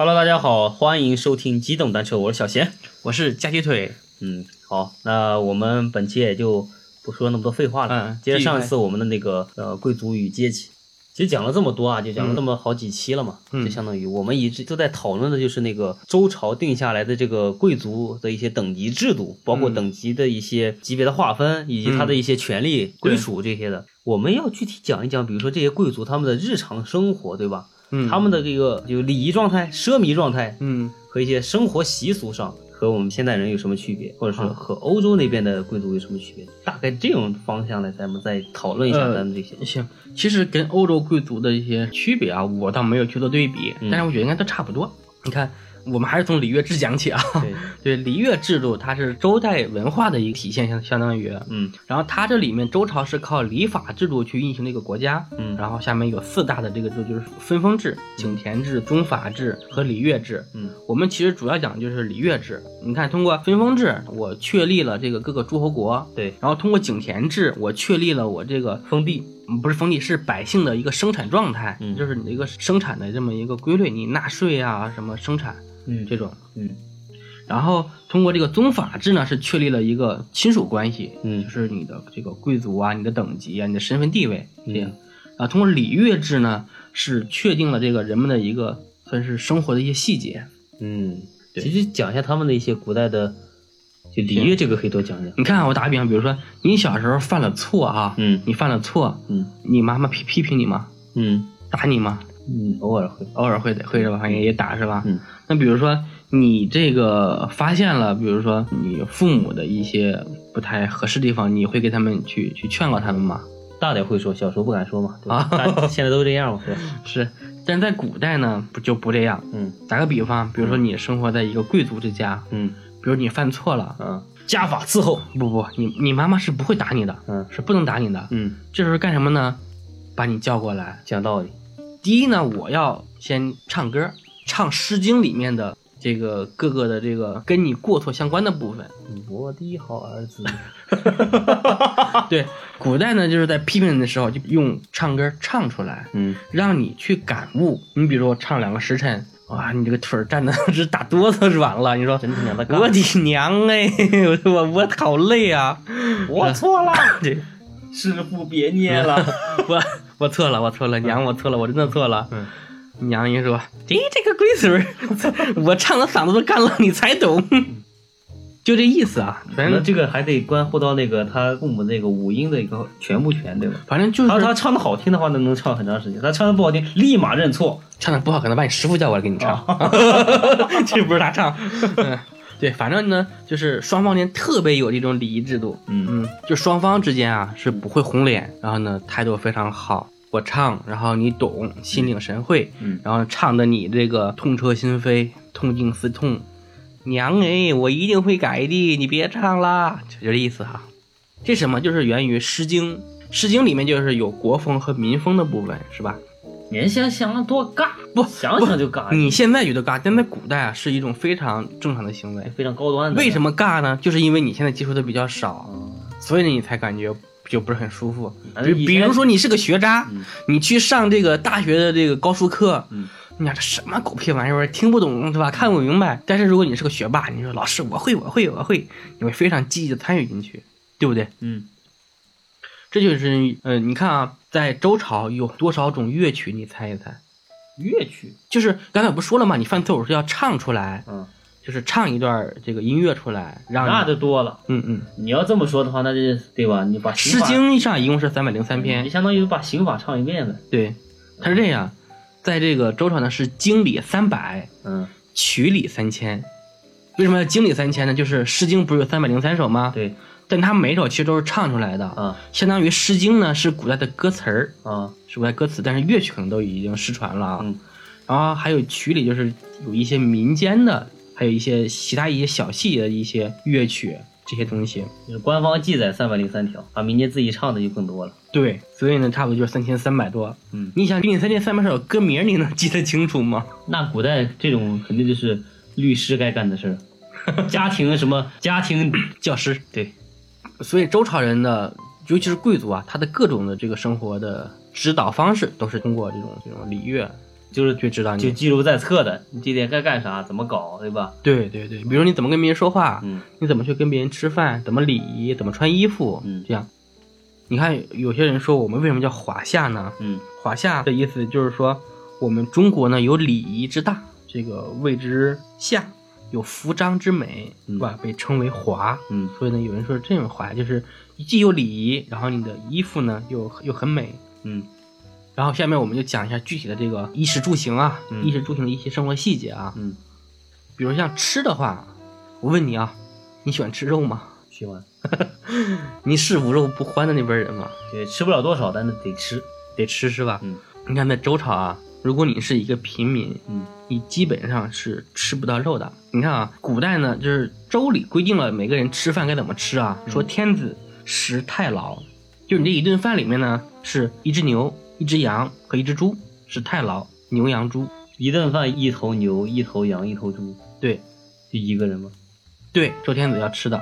Hello，大家好，欢迎收听机动单车，我是小贤。我是加鸡腿，嗯，好，那我们本期也就不说那么多废话了，嗯接着上一次我们的那个呃贵族与阶级，其实讲了这么多啊，就讲了这么好几期了嘛，嗯。就相当于我们一直都在讨论的就是那个周朝定下来的这个贵族的一些等级制度，包括嗯等级的一些级别的划分，以及他的一些权利归属这些的。我们要具体讲一讲，比如说这些贵族他们的日常生活，对吧？嗯他们的这个就礼仪状态、奢靡状态，嗯和一些生活习俗上和我们现代人有什么区别，或者是和欧洲那边的贵族有什么区别？大概这种方向来，咱们再讨论一下呃咱们这些。行，其实跟欧洲贵族的一些区别啊，我倒没有去做对比，嗯但是我觉得应该都差不多。你看，我们还是从礼乐制讲起啊。对，对，礼乐制度它是周代文化的一个体现，相相当于。嗯然后它这里面周朝是靠礼法制度去运行的一个国家，嗯然后下面有四大的这个就是分封制、井田制、宗法制和礼乐制。嗯我们其实主要讲的就是礼乐制。你看，通过分封制，我确立了这个各个诸侯国，对，然后通过井田制，我确立了我这个封闭，嗯不是封地，是百姓的一个生产状态，嗯就是你的一个生产的这么一个规律，你纳税啊，什么生产嗯这种。嗯然后通过这个宗法制呢，是确立了一个亲属关系，嗯就是你的这个贵族啊、你的等级啊、你的身份地位这样。嗯啊，通过礼乐制呢，是确定了这个人们的一个算是生活的一些细节。嗯，对其实讲一下他们的一些古代的就礼乐，这个可以多讲讲。你看啊，我打个比方，比如说你小时候犯了错啊，嗯你犯了错，嗯你妈妈批批评你吗？嗯打你吗？嗯，偶尔会。偶尔会的，会是吧？反正也打是吧？嗯。那比如说你这个发现了，比如说你父母的一些不太合适的地方，你会给他们去去劝告他们吗？大点会说，小时候不敢说嘛，对吧？啊现在都这样嘛，对？是，但在古代呢，不就不这样。嗯打个比方，比如说你生活在一个贵族之家，嗯比如你犯错了，嗯，家法伺候。不不，你你妈妈是不会打你的，嗯是不能打你的。嗯，这时候干什么呢？把你叫过来。讲道理。第一呢，我要先唱歌，唱《诗经》里面的这个各个的这个跟你过错相关的部分。我的好儿子。对，古代呢就是在批评你的时候，就用唱歌唱出来，嗯让你去感悟。你比如说我唱两个时辰，哇，你这个腿儿站的 是打哆嗦软了。你说真他娘的我的娘哎，我我我好累啊！我错了，这，师傅别捏了。我我错了，我错了，娘我错了，我真的错了。嗯，娘一说，咦，这个龟孙儿，我唱的嗓子都干了，你才懂，就这意思啊。反正那这个还得关乎到那个他父母那个五音的一个全不全，对吧？反正就是他他唱的好听的话，那能唱很长时间；他唱的不好听，立马认错。唱的不好，可能把你师傅叫过来给你唱，这不是他唱。嗯，对，反正呢，就是双方间特别有这种礼仪制度。嗯嗯，就双方之间啊是不会红脸，然后呢态度非常好。我唱，然后你懂，心领神会，嗯然后唱的你这个痛彻心扉，痛定思痛。娘哎，我一定会改的，你别唱啦，就这意思哈。这什么？就是源于《诗经》，《诗经》里面就是有国风和民风的部分，是吧？你想想了多尬，不想想就尬，你现在觉得尬，但在古代啊是一种非常正常的行为。非常高端的。为什么尬呢？就是因为你现在接触的比较少，嗯？所以你才感觉就不是很舒服。啊比比如说你是个学渣，嗯你去上这个大学的这个高数课，嗯你讲这什么狗屁玩意儿，听不懂对吧？看不明白。但是如果你是个学霸，你说老师我会我会我会，你会非常积极的参与进去，对不对？嗯这就是呃，你看啊，在周朝有多少种乐曲？你猜一猜？乐曲，就是刚才我不说了吗？你犯错误是要唱出来，嗯，就是唱一段这个音乐出来，那就多了。嗯嗯，你要这么说的话，那就对吧？你把《，诗经》上一共是三百零三篇你，相当于把刑法唱一遍呗。对，它是这样，在这个周朝呢是经礼三百，嗯，曲礼三千。为什么要经礼三千呢？就是《诗经》不是有三百零三首吗？对但它每首其实都是唱出来的，啊相当于《诗经》呢是古代的歌词儿，啊是古代歌词，但是乐曲可能都已经失传了啊。嗯然后还有曲礼，就是有一些民间的，还有一些其他一些小细节的一些乐曲这些东西。就是官方记载三百零三条，啊，民间自己唱的就更多了。对，所以呢，差不多就是三千三百多。嗯，你想，给你三千三百首歌名，你能 记得清楚吗？那古代这种肯定就是律师该干的事儿，家庭什么家庭教师。对，所以周朝人的，尤其是贵族啊，他的各种的这个生活的指导方式，都是通过这种这种礼乐就是就知道你就记录在册的，你这天该干啥，怎么搞，对吧？对对对，比如你怎么跟别人说话，嗯你怎么去跟别人吃饭，怎么礼仪，怎么穿衣服，嗯这样。你看有些人说我们为什么叫华夏呢？嗯华夏的意思就是说，我们中国呢有礼仪之大，这个谓之夏，有服装之美，嗯是吧？被称为华。嗯所以呢，有人说这种华就是既有礼仪，然后你的衣服呢又又很美。嗯然后下面我们就讲一下具体的这个衣食住行啊，嗯衣食住行的一些生活细节啊。嗯，比如像吃的话，我问你啊，你喜欢吃肉吗？喜欢，你是无肉不欢的那边人吗？对吃不了多少，但是得吃。得吃是吧？嗯你看在周朝啊，如果你是一个平民，嗯你基本上是吃不到肉的。你看啊，古代呢，就是周礼规定了每个人吃饭该怎么吃啊，嗯说天子食太牢，就是你这一顿饭里面呢，是一只牛、一只羊和一只猪，是太牢，牛羊猪。一顿饭一头牛，一头羊，一头猪，对就一个人吗？对，周天子要吃的。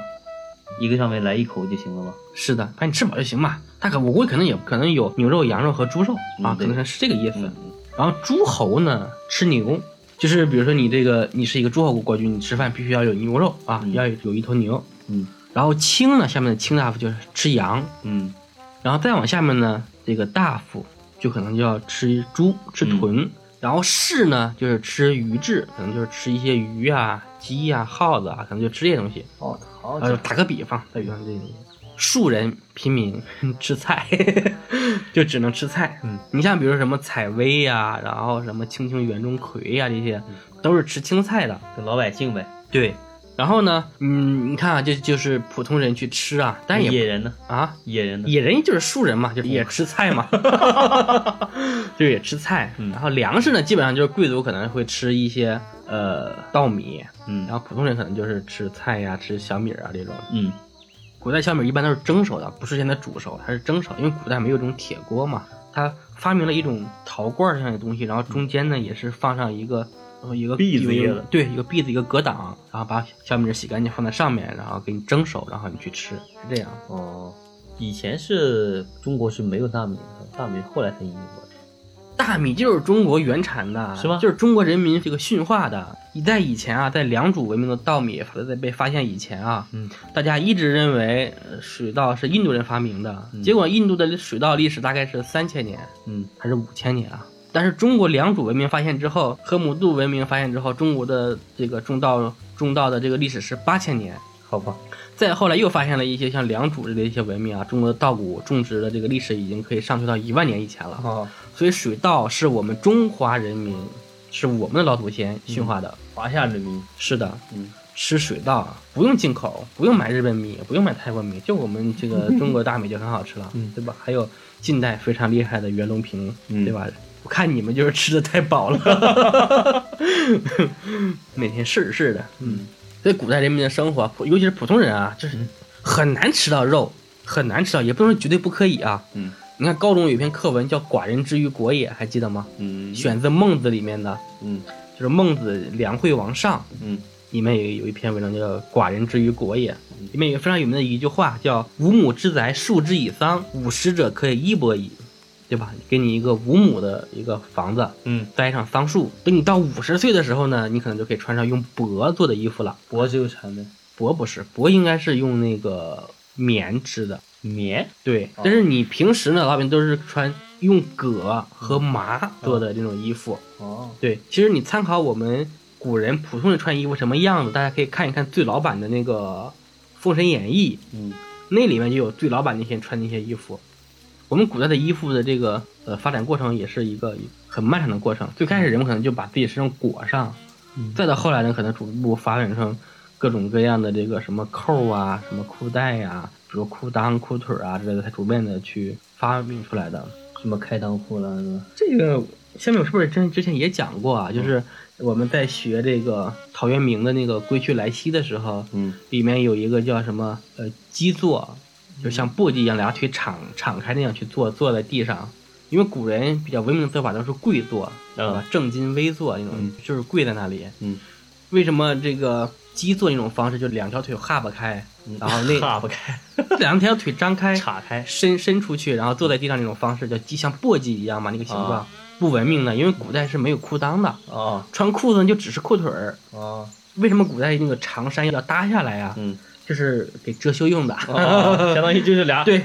一个上面来一口就行了吗？是的，反正你吃饱就行嘛。他可我估计可能也可能有牛肉、羊肉和猪肉啊，嗯可能是这个意思。嗯然后诸侯呢吃牛，就是比如说你这个你是一个诸侯国国君，你吃饭必须要有牛肉啊，嗯要有有一头牛。嗯然后卿呢，下面的卿大夫就是吃羊，嗯然后再往下面呢，这个大夫就可能就要吃猪、吃豚。然后士呢，就是吃鱼质，可能就是吃一些鱼啊、鸡啊、耗子啊，可能就吃这些东西。哦，好呃，打个比方，打比方这些东西，庶人平民 吃菜，就只能吃菜。嗯，你像比如说什么采薇呀、然后什么青青园中葵呀、这些，都是吃青菜的。就老百姓呗。对。然后呢，嗯，你看啊，就就是普通人去吃啊，但也野人呢？啊，野人呢？野人就是树人嘛，就是也吃菜嘛，就是也吃菜。嗯然后粮食呢，基本上就是贵族可能会吃一些呃稻米，嗯然后普通人可能就是吃菜呀、吃小米啊这种。嗯古代小米一般都是蒸熟的，不是现在煮熟，它是蒸熟，因为古代没有这种铁锅嘛。它发明了一种陶罐这样的东西，然后中间呢也是放上一个呃一个一个篦子一样的对，一个篦子一个格挡，然后把小米洗干净放在上面，然后给你蒸熟，然后你去吃，是这样。哦，以前是中国是没有大米的，大米后来才引进过来。大米就是中国原产的，是吧就是中国人民这个驯化的。你在以前啊，在良渚文明的稻米在被发现以前啊，嗯大家一直认为呃水稻是印度人发明的，嗯结果印度的水稻历史大概是三千年嗯还是五千年啊。但是中国良渚文明发现之后，河姆渡文明发现之后，中国的这个种稻种稻的这个历史是八千年。好吧。再后来又发现了一些像良渚这类一些文明啊，中国的稻谷种植的这个历史已经可以上溯到一万年以前了。哦，所以水稻是我们中华人民，是我们的老祖先驯化的。华夏人民。是的，嗯吃水稻不用进口，不用买日本米，不用买泰国米，就我们这个中国大米就很好吃了，嗯对吧？还有近代非常厉害的袁隆平，嗯对吧？我看你们就是吃的太饱了，每天是是的，嗯。所以古代人民的生活，尤其是普通人啊，就是很难吃到肉，很难吃到，也不能说绝对不可以啊。嗯。你看高中有一篇课文叫《寡人之于国也》，还记得吗？嗯。选自《孟子》里面的，嗯。就是孟子梁惠王上。嗯。里面有有一篇文章叫《寡人之于国也》，里面有非常有名的一句话叫“五亩之宅，数之以桑，五十者可以衣帛矣”，对吧？给你一个五亩的一个房子，嗯，栽上桑树，等你到五十岁的时候呢，你可能就可以穿上用帛做的衣服了。帛是有产的帛不是，帛应该是用那个棉织的。棉。对哦，但是你平时呢，老百姓都是穿用葛和麻做的这种衣服。哦。对，其实你参考我们古人普通人穿衣服什么样子，大家可以看一看最老版的那个《封神演义》，嗯那里面就有最老版那些穿那些衣服。我们古代的衣服的这个呃发展过程也是一个很漫长的过程。最开始人们可能就把自己身上裹上，嗯再到后来呢，可能逐步发展成各种各样的这个什么扣啊、什么裤带呀、比如裤裆、裤腿啊之类的，才逐渐的去发明出来的。什么开裆裤了？这个下面我是不是真之前也讲过啊？就是我们在学这个陶渊明的那个《归去来兮》的时候，嗯里面有一个叫什么呃基坐，就像簸箕一样，俩腿敞敞开那样去坐，坐在地上。因为古人比较文明的做法都是跪坐？正襟危坐那种，嗯就是跪在那里。嗯为什么这个基坐那种方式，就两条腿哈不开，然后那哈不开，两条腿张开，岔开。伸伸出去，然后坐在地上那种方式，叫基像簸箕一样嘛，那个形状。啊不文明的？因为古代是没有裤裆的，哦穿裤子就只是裤腿儿。哦，为什么古代那个长衫要搭下来啊？嗯，就是给遮羞用的。哦相当于就是俩，对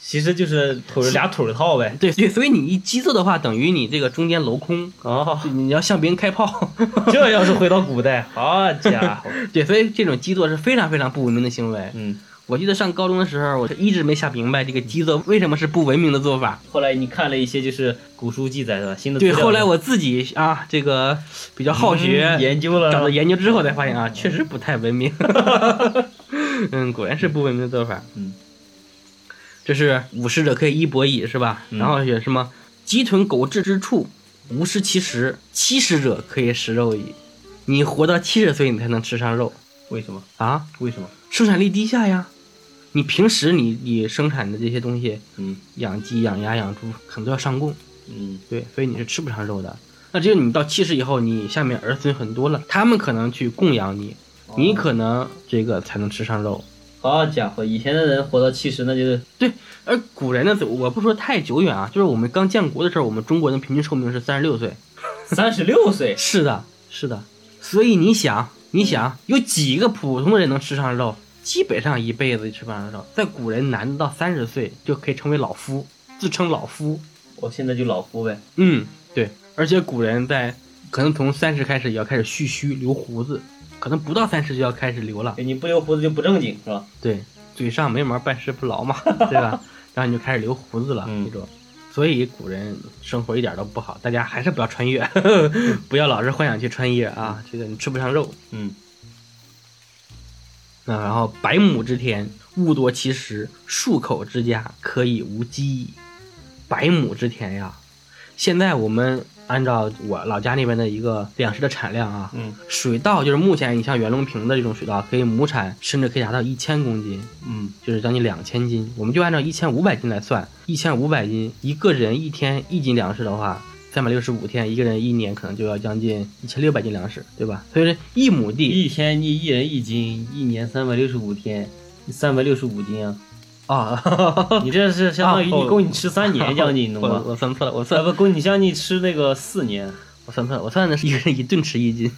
其实就是腿儿俩腿儿套呗。对对，所以你一基座的话，等于你这个中间镂空，哦，你要向别人开炮。这要是回到古代，好家伙，对，所以这种基座是非常非常不文明的行为。嗯。我记得上高中的时候，我一直没想明白这个基座为什么是不文明的做法。后来你看了一些就是古书记载的新的对，后来我自己啊，这个比较好学，嗯研究了找到研究之后才发现啊，确实不太文明。嗯，果然是不文明的做法。嗯，这是五十者可以一搏矣，是吧？嗯然后有什么鸡豚狗彘之处，无食其食；七十者可以食肉矣。你活到七十岁，你才能吃上肉为什么？啊！为什么？生产力低下呀。你平时你你生产的这些东西，嗯养鸡、养鸭、养猪，可能都要上供。嗯对，所以你是吃不上肉的。那只有你到七十以后，你下面儿孙很多了，他们可能去供养你，你可能这个才能吃上肉。好家伙，以前的人活到七十，那就是对而古人呢，我不说太久远啊，就是我们刚建国的时候，我们中国人的平均寿命是三十六岁。三十六岁。是的，是的。所以你想，你想有几个普通的人能吃上肉？基本上一辈子吃不上肉。在古人，男的到三十岁就可以成为老夫，自称老夫。我现在就老夫呗。嗯，对，而且古人在可能从三十开始也要开始蓄须留胡子，可能不到三十就要开始留了。你不留胡子就不正经是吧？对，嘴上没毛办事不牢嘛，对吧？然后你就开始留胡子了，那种。所以古人生活一点都不好，大家还是不要穿越，不要老是幻想去穿越啊，这个你吃不上肉。嗯那，然后百亩之田，物多其食；数口之家，可以无饥。百亩之田呀，现在我们按照我老家那边的一个粮食的产量啊，嗯水稻就是目前你像袁隆平的这种水稻，可以亩产甚至可以达到一千公斤，嗯就是将近两千斤。我们就按照一千五百斤来算，一千五百斤，一个人一天一斤粮食的话，三百六十五天，一个人一年可能就要将近一千六百斤粮食，对吧？所以说一亩地一天一一人一斤，一年三百六十五天，三百六十五斤啊！啊，你这是相当于啊你供你吃三年将近，懂吗？我算错了，我啊算不供你将近吃那个四年。我算错了，我算的是一个人一顿吃一斤。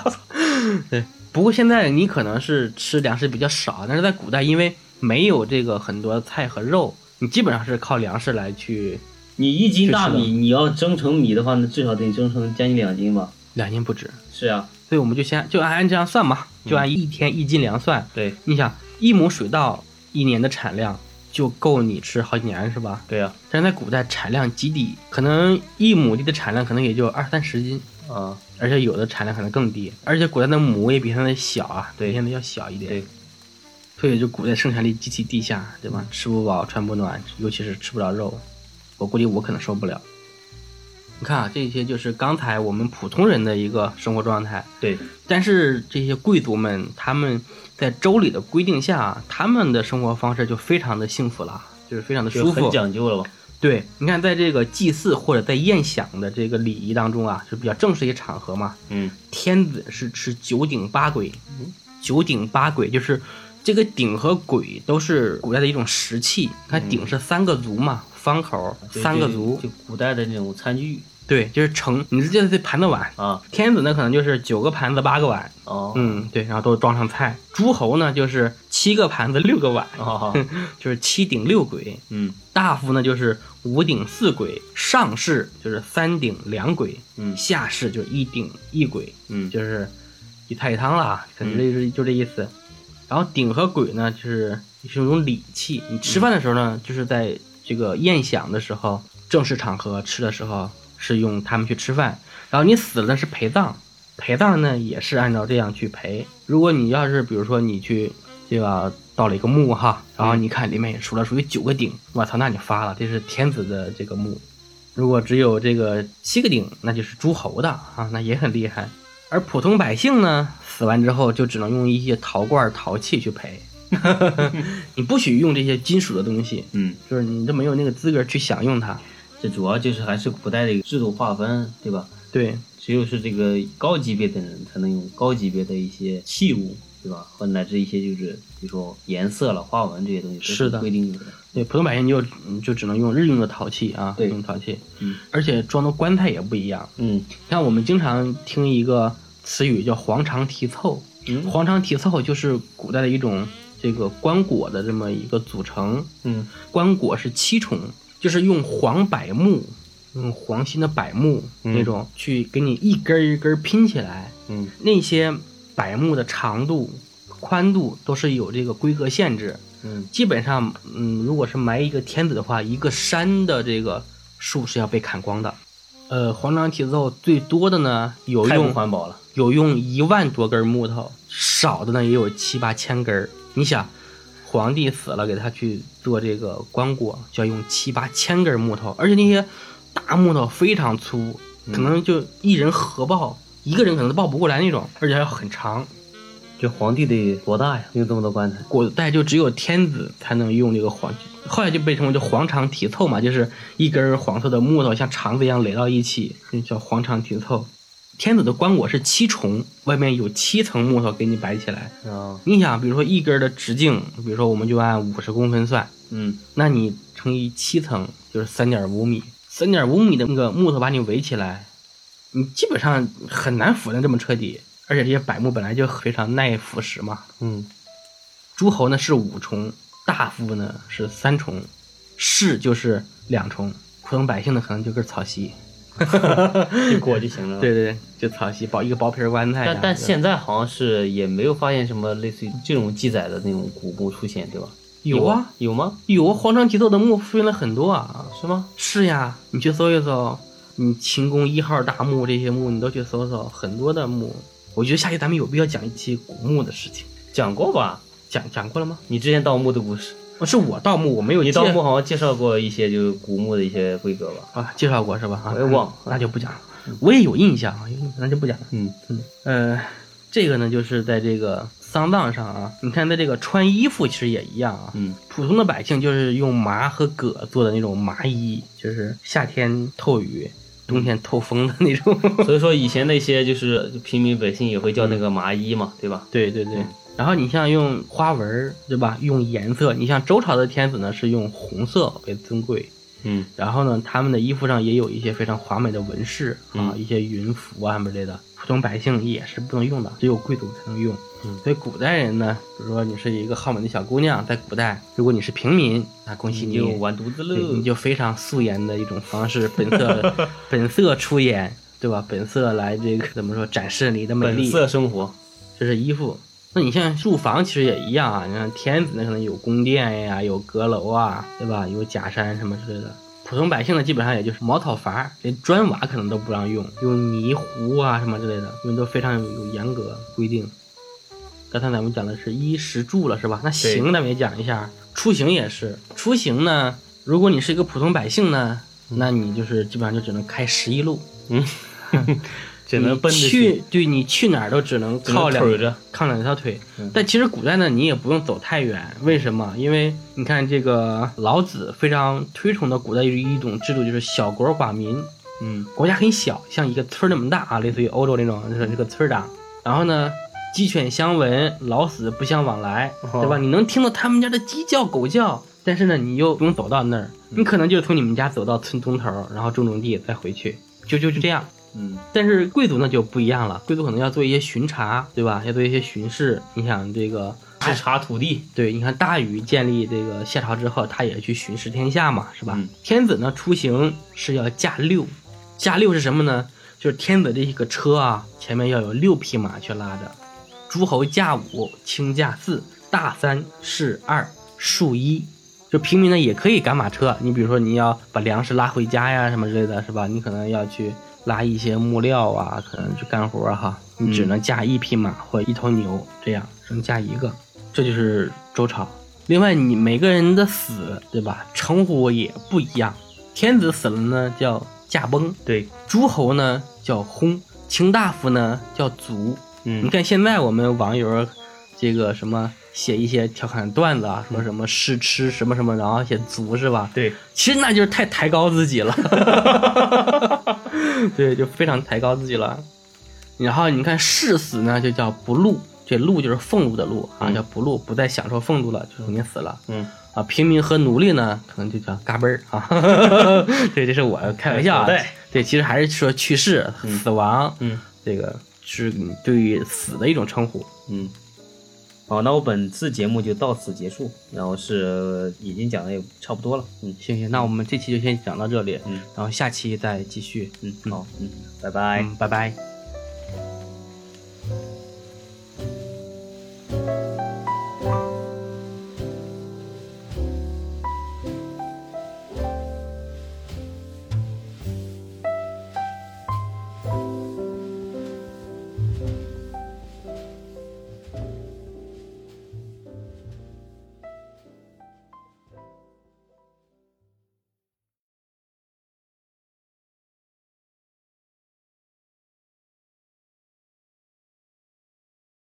对，不过现在你可能是吃粮食比较少，但是在古代因为没有这个很多菜和肉，你基本上是靠粮食来去你一斤大米，你要蒸成米的话，那至少得蒸成将近两斤吧？两斤不止，是啊，所以我们就先就按这样算嘛，就按一天一斤粮算。对你想一亩水稻一年的产量就够你吃好几年是吧？对呀，但是在古代产量极低，可能一亩地的产量可能也就二三十斤。啊，而且有的产量可能更低，而且古代的亩也比现在小啊，对比现在要小一点，对，所以就古代生产力极其低下，对吧？吃不饱穿不暖，尤其是吃不着肉，我估计我可能受不了。你看啊，这些就是刚才我们普通人的一个生活状态，对，但是这些贵族们他们在周礼的规定下，他们的生活方式就非常的幸福了，就是非常的舒服。很讲究了吧？对，你看，在这个祭祀或者在宴享的这个礼仪当中啊，是比较正式一些场合嘛。嗯，天子是吃九鼎八簋，九鼎八簋就是这个鼎和簋都是古代的一种石器。看鼎是三个足嘛，方口三个足，就古代的那种餐具对，就是盛。你记得这盘子碗，啊。天子呢可能就是九个盘子八个碗，哦，嗯，对，然后都装上菜。诸侯呢就是七个盘子六个碗，哦，就是七鼎六簋。嗯大夫呢就是五鼎四簋，上士就是三鼎两簋，嗯下士就是一鼎一簋，嗯，就是一菜一汤了啊，可能这就是就这意思。然后鼎和簋呢，就是是一种礼器。你吃饭的时候呢，就是在这个宴享的时候，正式场合吃的时候是用他们去吃饭。然后你死了呢是陪葬，陪葬呢也是按照这样去陪。如果你要是比如说你去这个到了一个墓哈，然后你看里面也数了属于九个鼎，我操，那你发了，这是天子的这个墓。如果只有这个七个鼎，那就是诸侯的啊，那也很厉害。而普通百姓呢，死完之后就只能用一些陶罐、陶器去陪，你不许用这些金属的东西，嗯，就是你都没有那个资格去享用它。这主要就是还是古代的一个制度划分，对吧？对只有是这个高级别的人才能用高级别的一些器物，对吧？和乃至一些就是比如说颜色了、花纹这些东西都是的规定的。对，普通百姓就嗯就只能用日用的陶器啊，对用陶器，嗯而且装的棺材也不一样。嗯像我们经常听一个词语叫黄肠题凑，嗯黄肠题凑就是古代的一种这个棺椁的这么一个组成。嗯棺椁是七重，就是用黄柏木，用黄心的柏木、嗯那种去给你一根儿一根儿拼起来。嗯那些柏木的长度、宽度都是有这个规格限制。嗯基本上，嗯，如果是埋一个天子的话，一个山的这个树是要被砍光的。呃，黄肠题凑最多的呢，有用环保了。有用一万多根木头，少的呢也有七八千根儿。你想，皇帝死了，给他去做这个棺椁，就要用七八千根木头，而且那些大木头非常粗，可能就一人合抱，一个人可能都抱不过来那种，而且还要很长。这皇帝得多大呀？用这么多棺材？古代就只有天子才能用这个黄，后来就被称为叫黄肠题凑嘛，就是一根黄色的木头像肠子一样垒到一起，就叫黄肠题凑。天子的棺椁是七重，外面有七层木头给你摆起来。啊你想，比如说一根的直径，比如说我们就按五十公分算，嗯那你乘以七层就是三点五米，三点五米的那个木头把你围起来，你基本上很难腐烂这么彻底。而且这些柏木本来就非常耐腐蚀嘛，嗯诸侯呢是五重，大夫呢是三重，士就是两重，普通百姓呢可能就根草席。就过就行了。对对对，就草席包一个薄皮儿棺材呀。但但现在好像是也没有发现什么类似于这种记载的那种古墓出现，对吧？有啊，有吗？有啊，黄肠题凑的墓出现了很多啊。是吗？是呀，你去搜一搜，你秦宫一号大墓这些墓你都去搜搜，很多的墓。我觉得下期咱们有必要讲一期古墓的事情，讲过吧？讲讲过了吗？你之前盗墓的故事，哦，是我盗墓，我没有你盗墓好像介绍过一些就是古墓的一些规格吧？啊，介绍过是吧？啊我也忘了那就不讲了。我也有印象啊，那就不讲了。嗯呃，这个呢，就是在这个丧葬上啊，你看在这个穿衣服其实也一样啊。嗯普通的百姓就是用麻和葛做的那种麻衣，就是夏天透雨，冬天透风的那种。所以说以前那些就是平民百姓也会叫那个麻衣嘛，对吧？对对对。然后你像用花纹，对吧？用颜色，你像周朝的天子呢是用红色为尊贵，嗯然后呢，他们的衣服上也有一些非常华美的纹饰啊，嗯一些云服啊什么之类的，普通百姓也是不能用的，只有贵族才能用。嗯所以古代人呢，比如说你是一个好美的小姑娘，在古代，如果你是平民，那恭喜你，就完犊子了你。就非常素颜的一种方式，本色本色出演，对吧？本色来这个怎么说展示你的美本丽，色生活，这是衣服。那你像住房其实也一样啊，你看天子那可能有宫殿呀，有阁楼啊，对吧？有假山什么之类的。普通百姓呢，基本上也就是茅草房，连砖瓦可能都不让用，用泥糊啊什么之类的，因为都非常有有严格规定。刚才咱们讲的是衣食住了是吧？那行咱们也讲一下，出行也是。出行呢，如果你是一个普通百姓呢，那你就是基本上就只能开十一路，只能奔着去，对你去哪儿都只能靠两腿着。靠两条腿嗯。但其实古代呢，你也不用走太远，为什么？因为你看这个老子非常推崇的古代一种制度，就是小国寡民，嗯国家很小，像一个村儿那么大啊，类似于欧洲那种，就是这个村儿长。然后呢，鸡犬相闻，老死不相往来，哦对吧？你能听到他们家的鸡叫狗叫，但是呢，你又不用走到那儿，嗯你可能就是从你们家走到村东头，然后种种地再回去，就就就这样。嗯但是贵族呢就不一样了，贵族可能要做一些巡查，对吧？要做一些巡视。你想这个，视察土地。对，你看大禹建立这个夏朝之后，他也去巡视天下嘛，是吧？嗯天子呢出行是要驾六，驾六是什么呢？就是天子这个车啊，前面要有六匹马去拉着，诸侯驾五，卿驾四，大三，士二，庶一。就平民呢也可以赶马车，你比如说你要把粮食拉回家呀什么之类的，是吧？你可能要去拉一些木料啊，可能去干活啊哈，你只能驾一匹马或一头牛，这样只能驾一个。这就是周朝。另外，你每个人的死，对吧？称呼也不一样。天子死了呢，叫驾崩；对，诸侯呢叫薨；卿大夫呢叫卒。你嗯看现在我们网友这个什么写一些调侃段子啊，什么什么试吃什么什么，然后写足是吧？对，其实那就是太抬高自己了，对，就非常抬高自己了。然后你看誓死呢，就叫不禄，这禄就是俸禄的禄啊，嗯叫不禄，不再享受俸禄了，就说明死了。嗯，啊，平民和奴隶呢，可能就叫嘎嘣儿啊。对，这是我开玩笑啊。对对，其实还是说去世、死亡，嗯这个是你对于死的一种称呼。嗯。好，那我本次节目就到此结束，然后是已经讲的也差不多了。嗯行行，那我们这期就先讲到这里，嗯，然后下期再继续。嗯，好，嗯，拜拜。嗯，拜拜。